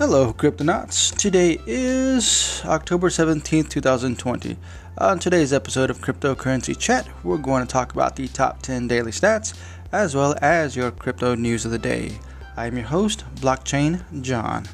Hello, Cryptonauts. Today is October 17th, 2020. On today's episode of Cryptocurrency Chat, we're going to talk about the top 10 daily stats as well as your crypto news of the day. I'm your host, Blockchain John.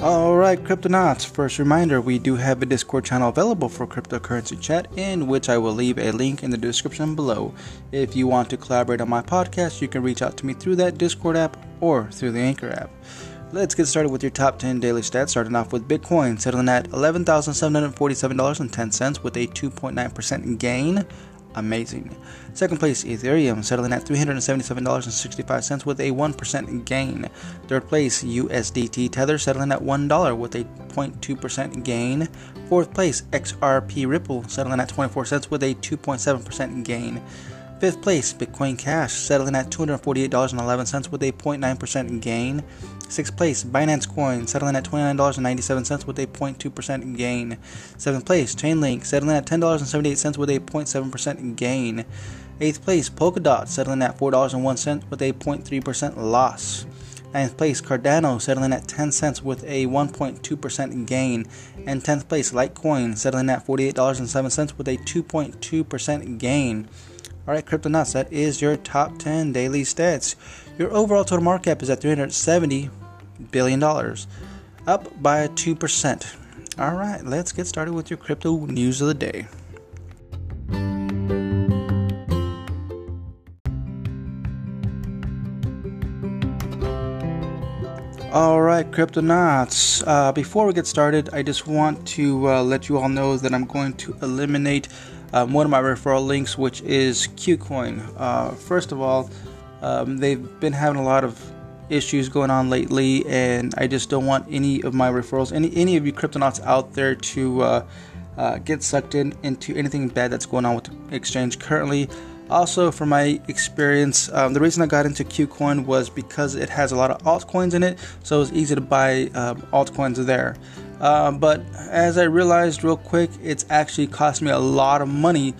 Alright, Cryptonauts, first reminder we do have a Discord channel available for cryptocurrency chat, in which I will leave a link in the description below. If you want to collaborate on my podcast, you can reach out to me through that Discord app or through the Anchor app. Let's get started with your top 10 daily stats, starting off with Bitcoin, settling at $11,747.10 with a 2.9% gain amazing. Second place, Ethereum, settling at $377.65 with a 1% gain. Third place, USDT Tether, settling at $1 with a 0.2% gain. Fourth place, XRP Ripple, settling at 24 cents with a 2.7% gain. Fifth place, Bitcoin Cash, settling at $248.11 with a 0.9% gain. Sixth place, Binance Coin, settling at $29.97 with a 0.2% gain. Seventh place, Chainlink, settling at $10.78 with a 0.7% gain. Eighth place, Polkadot, settling at $4.01 with a 0.3% loss. Ninth place, Cardano, settling at 10 cents with a 1.2% gain. And 10th place, Litecoin, settling at $48.07 with a 2.2% gain. Alright, Cryptonauts, that is your top 10 daily stats. Your overall total market cap is at 370 billion dollars, up by 2%. All right, let's get started with your crypto news of the day. All right, Cryptonauts. Uh, before we get started, I just want to uh, let you all know that I'm going to eliminate um, one of my referral links, which is KuCoin. Uh, first of all, um, they've been having a lot of issues going on lately, and I just don't want any of my referrals, any any of you cryptonauts out there to uh, uh, get sucked in into anything bad that's going on with the exchange currently. Also, from my experience, um, the reason I got into KuCoin was because it has a lot of altcoins in it, so it was easy to buy um, altcoins there. Uh, but as I realized real quick, it's actually cost me a lot of money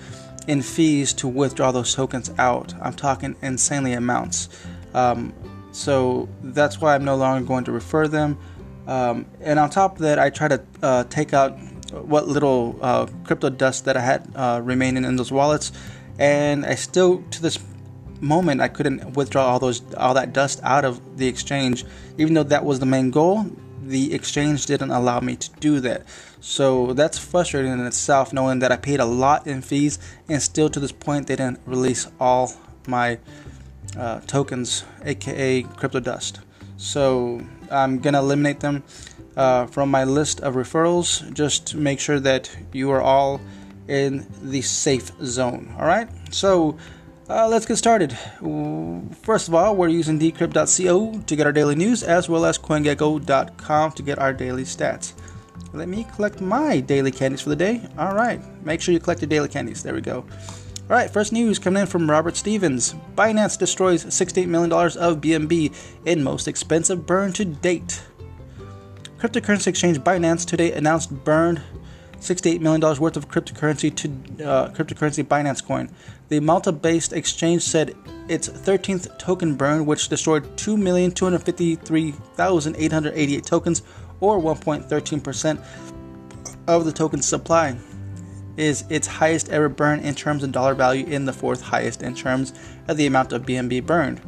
in fees to withdraw those tokens out. I'm talking insanely amounts. Um, so that's why I'm no longer going to refer them. Um, and on top of that, I try to uh, take out what little uh, crypto dust that I had uh, remaining in those wallets, and I still, to this moment, I couldn't withdraw all those all that dust out of the exchange, even though that was the main goal. The exchange didn't allow me to do that, so that's frustrating in itself, knowing that I paid a lot in fees, and still to this point, they didn't release all my uh, tokens, aka crypto dust. So I'm gonna eliminate them uh, from my list of referrals. Just to make sure that you are all in the safe zone. All right. So uh, let's get started. First of all, we're using decrypt.co to get our daily news, as well as CoinGecko.com to get our daily stats. Let me collect my daily candies for the day. All right. Make sure you collect your daily candies. There we go. All right, first news coming in from Robert Stevens. Binance destroys $68 million of BNB in most expensive burn to date. Cryptocurrency exchange Binance today announced burned $68 million worth of cryptocurrency to uh, cryptocurrency Binance coin. The Malta-based exchange said its 13th token burn, which destroyed 2,253,888 tokens, or 1.13% of the token supply is its highest ever burn in terms of dollar value and the fourth highest in terms of the amount of BNB burned.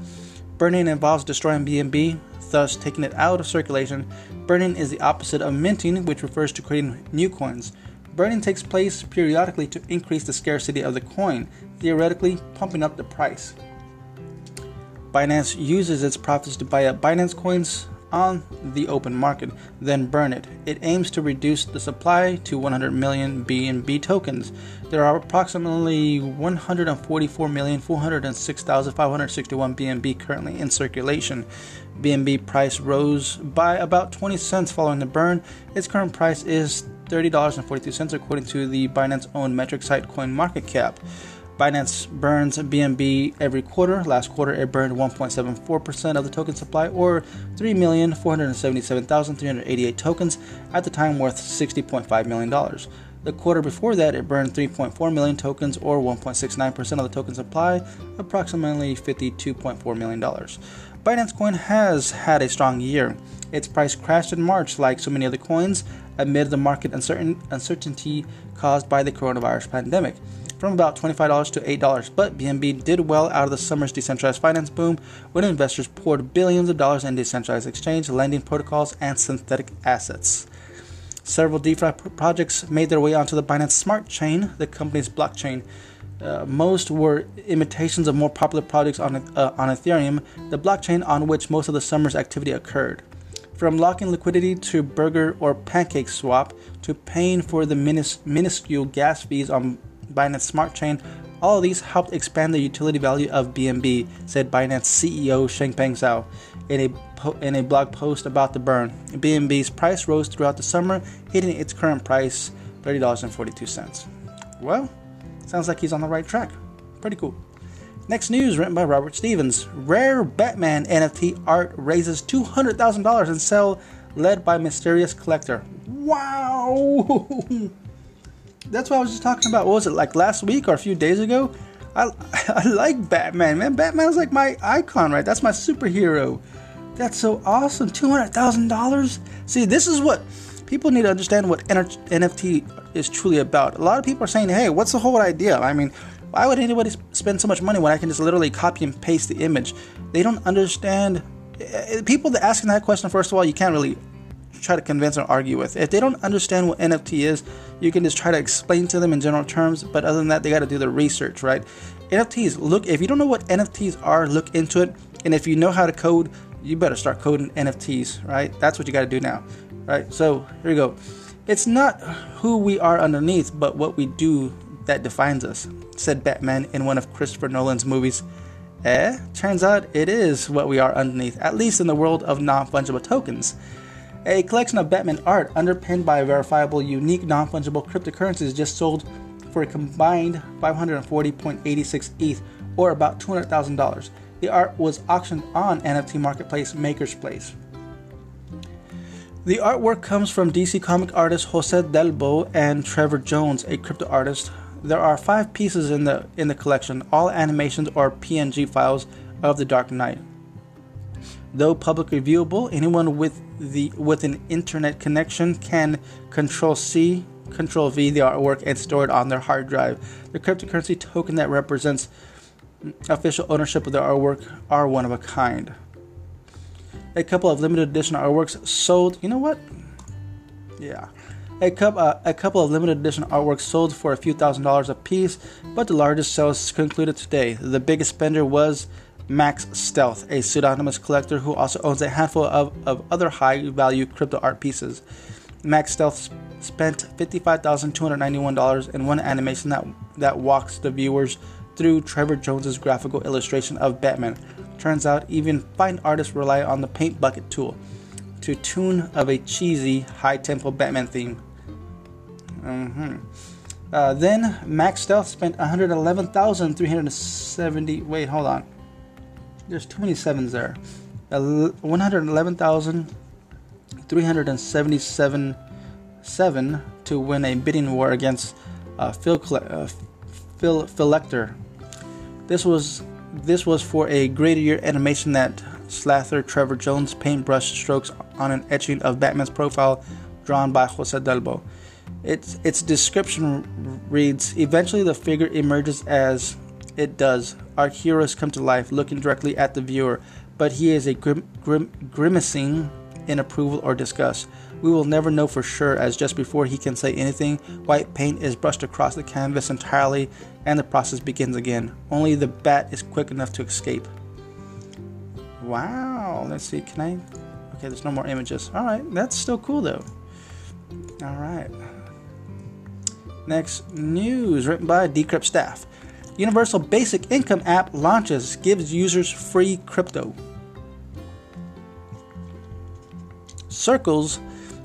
Burning involves destroying BNB, thus taking it out of circulation. Burning is the opposite of minting, which refers to creating new coins. Burning takes place periodically to increase the scarcity of the coin, theoretically pumping up the price. Binance uses its profits to buy up Binance coins, on the open market, then burn it. It aims to reduce the supply to 100 million BNB tokens. There are approximately 144,406,561 BNB currently in circulation. BNB price rose by about 20 cents following the burn. Its current price is $30.42 according to the Binance owned metric site CoinMarketCap. Binance burns BNB every quarter. Last quarter, it burned 1.74% of the token supply, or 3,477,388 tokens, at the time worth $60.5 million. The quarter before that, it burned 3.4 million tokens, or 1.69% of the token supply, approximately $52.4 million. Binance Coin has had a strong year. Its price crashed in March, like so many other coins, amid the market uncertain, uncertainty caused by the coronavirus pandemic from about $25 to $8. But BNB did well out of the summer's decentralized finance boom when investors poured billions of dollars in decentralized exchange, lending protocols, and synthetic assets. Several DeFi projects made their way onto the Binance Smart Chain, the company's blockchain. Uh, most were imitations of more popular projects on, uh, on Ethereum, the blockchain on which most of the summer's activity occurred. From locking liquidity to Burger or Pancake Swap to paying for the minis- minuscule gas fees on Binance Smart Chain, all of these helped expand the utility value of BNB, said Binance CEO Changpeng Zhao in a, po- in a blog post about the burn. BNB's price rose throughout the summer, hitting its current price $30.42. Well, sounds like he's on the right track. Pretty cool. Next news written by Robert Stevens. Rare Batman NFT art raises $200,000 in sale led by mysterious collector. Wow! that's what I was just talking about. What was it like last week or a few days ago? I I like Batman, man. Batman's like my icon, right? That's my superhero. That's so awesome. Two hundred thousand dollars. See, this is what people need to understand what NFT is truly about. A lot of people are saying, "Hey, what's the whole idea?" I mean, why would anybody spend so much money when I can just literally copy and paste the image? They don't understand. Eh, eh, people that asking that question, first of all, you can't really try to convince or argue with. If they don't understand what NFT is, you can just try to explain to them in general terms. But other than that, they got to do the research, right? NFTs. Look, if you don't know what NFTs are, look into it. And if you know how to code, you better start coding NFTs, right? That's what you got to do now, right? So here we go. It's not who we are underneath, but what we do that defines us, said Batman in one of Christopher Nolan's movies. Eh? Turns out it is what we are underneath, at least in the world of non fungible tokens. A collection of Batman art underpinned by verifiable, unique, non fungible cryptocurrencies just sold for a combined 540.86 ETH, or about $200,000. The art was auctioned on NFT marketplace MakersPlace. The artwork comes from DC comic artist Jose Delbo and Trevor Jones, a crypto artist. There are five pieces in the in the collection, all animations or PNG files of the Dark Knight. Though publicly viewable, anyone with the with an internet connection can control C, control V the artwork and store it on their hard drive. The cryptocurrency token that represents official ownership of the artwork are one of a kind. A couple of limited edition artworks sold. You know what? Yeah. A, couple, uh, a couple of limited edition artworks sold for a few thousand dollars a piece, but the largest sales concluded today. The biggest spender was Max Stealth, a pseudonymous collector who also owns a handful of, of other high value crypto art pieces. Max Stealth spent $55,291 in one animation that, that walks the viewers through Trevor Jones's graphical illustration of Batman. Turns out even fine artists rely on the paint bucket tool to tune of a cheesy high tempo Batman theme. Mm-hmm. Uh, then Max Stealth spent 111,370. Wait, hold on there's too many sevens there. 111,377 seven to win a bidding war against uh, Phil, uh, Phil Phillector. This was this was for a greater year animation that slathered Trevor Jones' paintbrush strokes on an etching of Batman's profile drawn by Jose Delbo. Its its description reads: Eventually, the figure emerges as it does. Our heroes come to life looking directly at the viewer, but he is a grim, grim, grimacing in approval or disgust. We will never know for sure, as just before he can say anything, white paint is brushed across the canvas entirely, and the process begins again. Only the bat is quick enough to escape. Wow, let's see, can I? Okay, there's no more images. Alright, that's still cool though. Alright. Next news written by Decrypt staff. Universal Basic Income app launches, gives users free crypto. Circles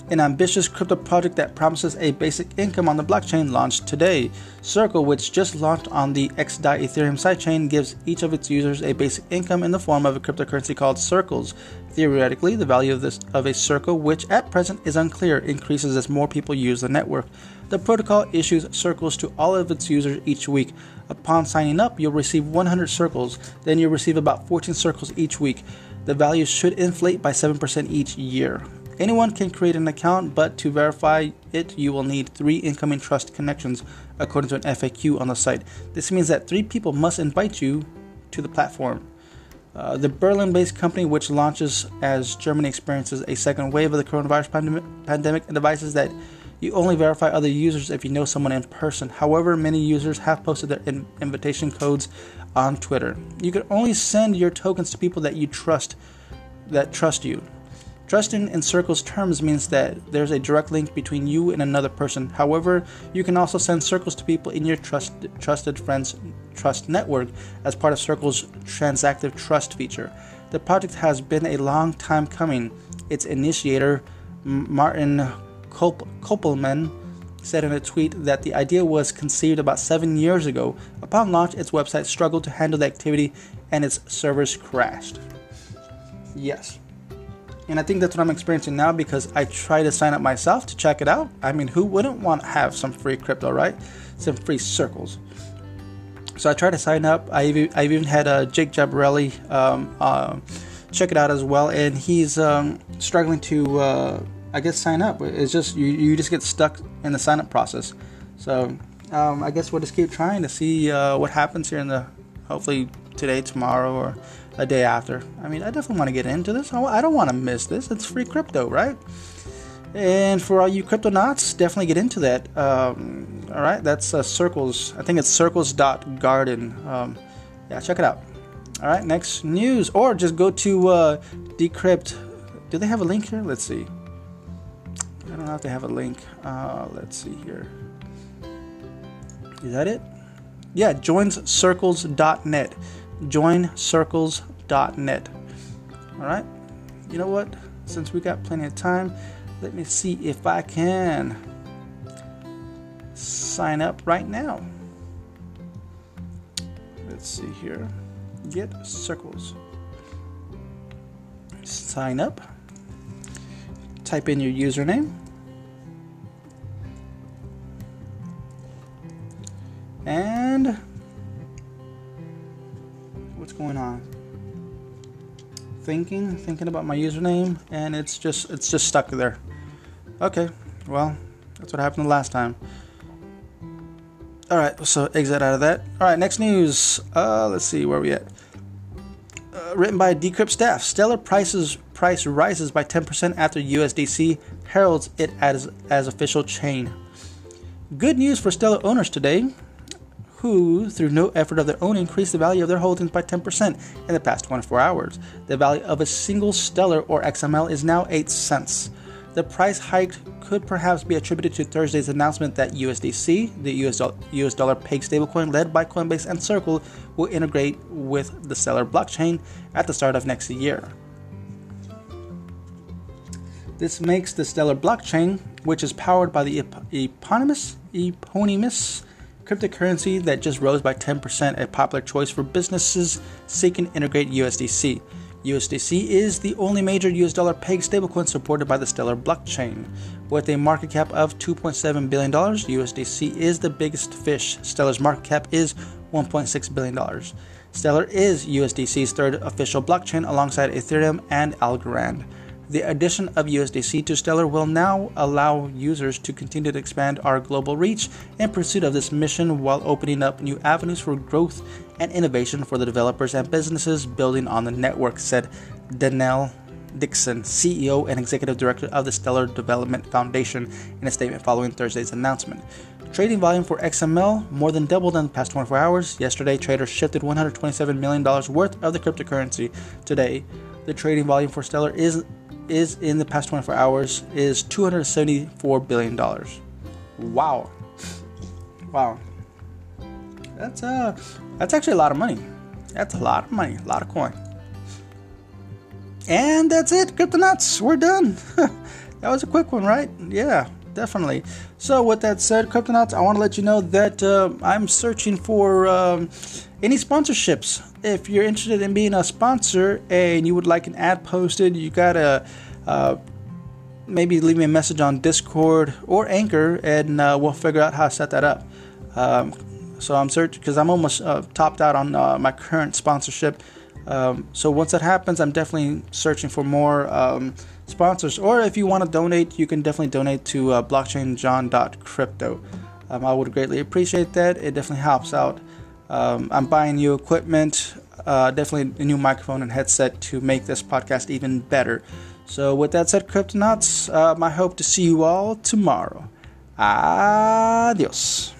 An ambitious crypto project that promises a basic income on the blockchain launched today. Circle, which just launched on the XDAI Ethereum sidechain, gives each of its users a basic income in the form of a cryptocurrency called Circles. Theoretically, the value of this of a circle, which at present is unclear, increases as more people use the network. The protocol issues circles to all of its users each week. Upon signing up, you'll receive 100 circles. Then you'll receive about 14 circles each week. The value should inflate by 7% each year. Anyone can create an account, but to verify it, you will need three incoming trust connections, according to an FAQ on the site. This means that three people must invite you to the platform. Uh, the Berlin based company, which launches as Germany experiences a second wave of the coronavirus pandem- pandemic, advises that you only verify other users if you know someone in person. However, many users have posted their in- invitation codes on Twitter. You can only send your tokens to people that you trust that trust you. Trusting in Circle's terms means that there's a direct link between you and another person. However, you can also send Circles to people in your trust, trusted friends trust network as part of Circle's transactive trust feature. The project has been a long time coming. Its initiator, Martin Köppelmann, said in a tweet that the idea was conceived about seven years ago. Upon launch, its website struggled to handle the activity and its servers crashed. Yes. And I think that's what I'm experiencing now because I try to sign up myself to check it out. I mean, who wouldn't want to have some free crypto, right? Some free circles. So I tried to sign up. I've, I've even had uh, Jake Jabarelli um, uh, check it out as well, and he's um, struggling to, uh, I guess, sign up. It's just you, you just get stuck in the sign up process. So um, I guess we'll just keep trying to see uh, what happens here in the hopefully today, tomorrow, or a day after. I mean, I definitely want to get into this. I don't want to miss this. It's free crypto, right? And for all you cryptonauts, definitely get into that. Um, all right, that's uh, Circles. I think it's circles.garden. Um, yeah, check it out. All right, next news. Or just go to uh, Decrypt. Do they have a link here? Let's see. I don't know if they have a link. Uh, let's see here. Is that it? Yeah, joinscircles.net joincircles.net. All right. You know what? Since we got plenty of time, let me see if I can sign up right now. Let's see here. Get circles. Sign up. Type in your username. And going on? Thinking, thinking about my username, and it's just it's just stuck there. Okay, well, that's what happened last time. All right, so exit out of that. All right, next news. Uh, let's see where we at. Uh, written by Decrypt staff. Stellar prices price rises by 10% after USDC heralds it as as official chain. Good news for Stellar owners today who, through no effort of their own, increased the value of their holdings by 10% in the past 24 hours. The value of a single Stellar or XML is now 8 cents. The price hike could perhaps be attributed to Thursday's announcement that USDC, the US, do- US dollar peg stablecoin led by Coinbase and Circle, will integrate with the Stellar blockchain at the start of next year. This makes the Stellar blockchain, which is powered by the ep- eponymous, eponymous cryptocurrency that just rose by 10%, a popular choice for businesses seeking to integrate USDC. USDC is the only major US dollar peg stablecoin supported by the Stellar blockchain. With a market cap of $2.7 billion, USDC is the biggest fish. Stellar's market cap is $1.6 billion. Stellar is USDC's third official blockchain alongside Ethereum and Algorand. The addition of USDC to Stellar will now allow users to continue to expand our global reach in pursuit of this mission while opening up new avenues for growth and innovation for the developers and businesses building on the network, said Denelle Dixon, CEO and Executive Director of the Stellar Development Foundation, in a statement following Thursday's announcement. Trading volume for XML more than doubled in the past 24 hours. Yesterday, traders shifted $127 million worth of the cryptocurrency. Today, the trading volume for Stellar is is in the past 24 hours is 274 billion dollars. Wow. Wow. That's uh that's actually a lot of money. That's a lot of money, a lot of coin. And that's it, cryptonauts. We're done. That was a quick one, right? Yeah, definitely. So, with that said, Cryptonauts, I want to let you know that uh, I'm searching for um, any sponsorships. If you're interested in being a sponsor and you would like an ad posted, you gotta uh, maybe leave me a message on Discord or Anchor, and uh, we'll figure out how to set that up. Um, so I'm searching because I'm almost uh, topped out on uh, my current sponsorship. Um, so once that happens, I'm definitely searching for more um, sponsors. Or if you want to donate, you can definitely donate to uh, blockchainjohn.crypto. Um, I would greatly appreciate that. It definitely helps out. Um, I'm buying new equipment, uh, definitely a new microphone and headset to make this podcast even better. So, with that said, Cryptonauts, um, I hope to see you all tomorrow. Adios.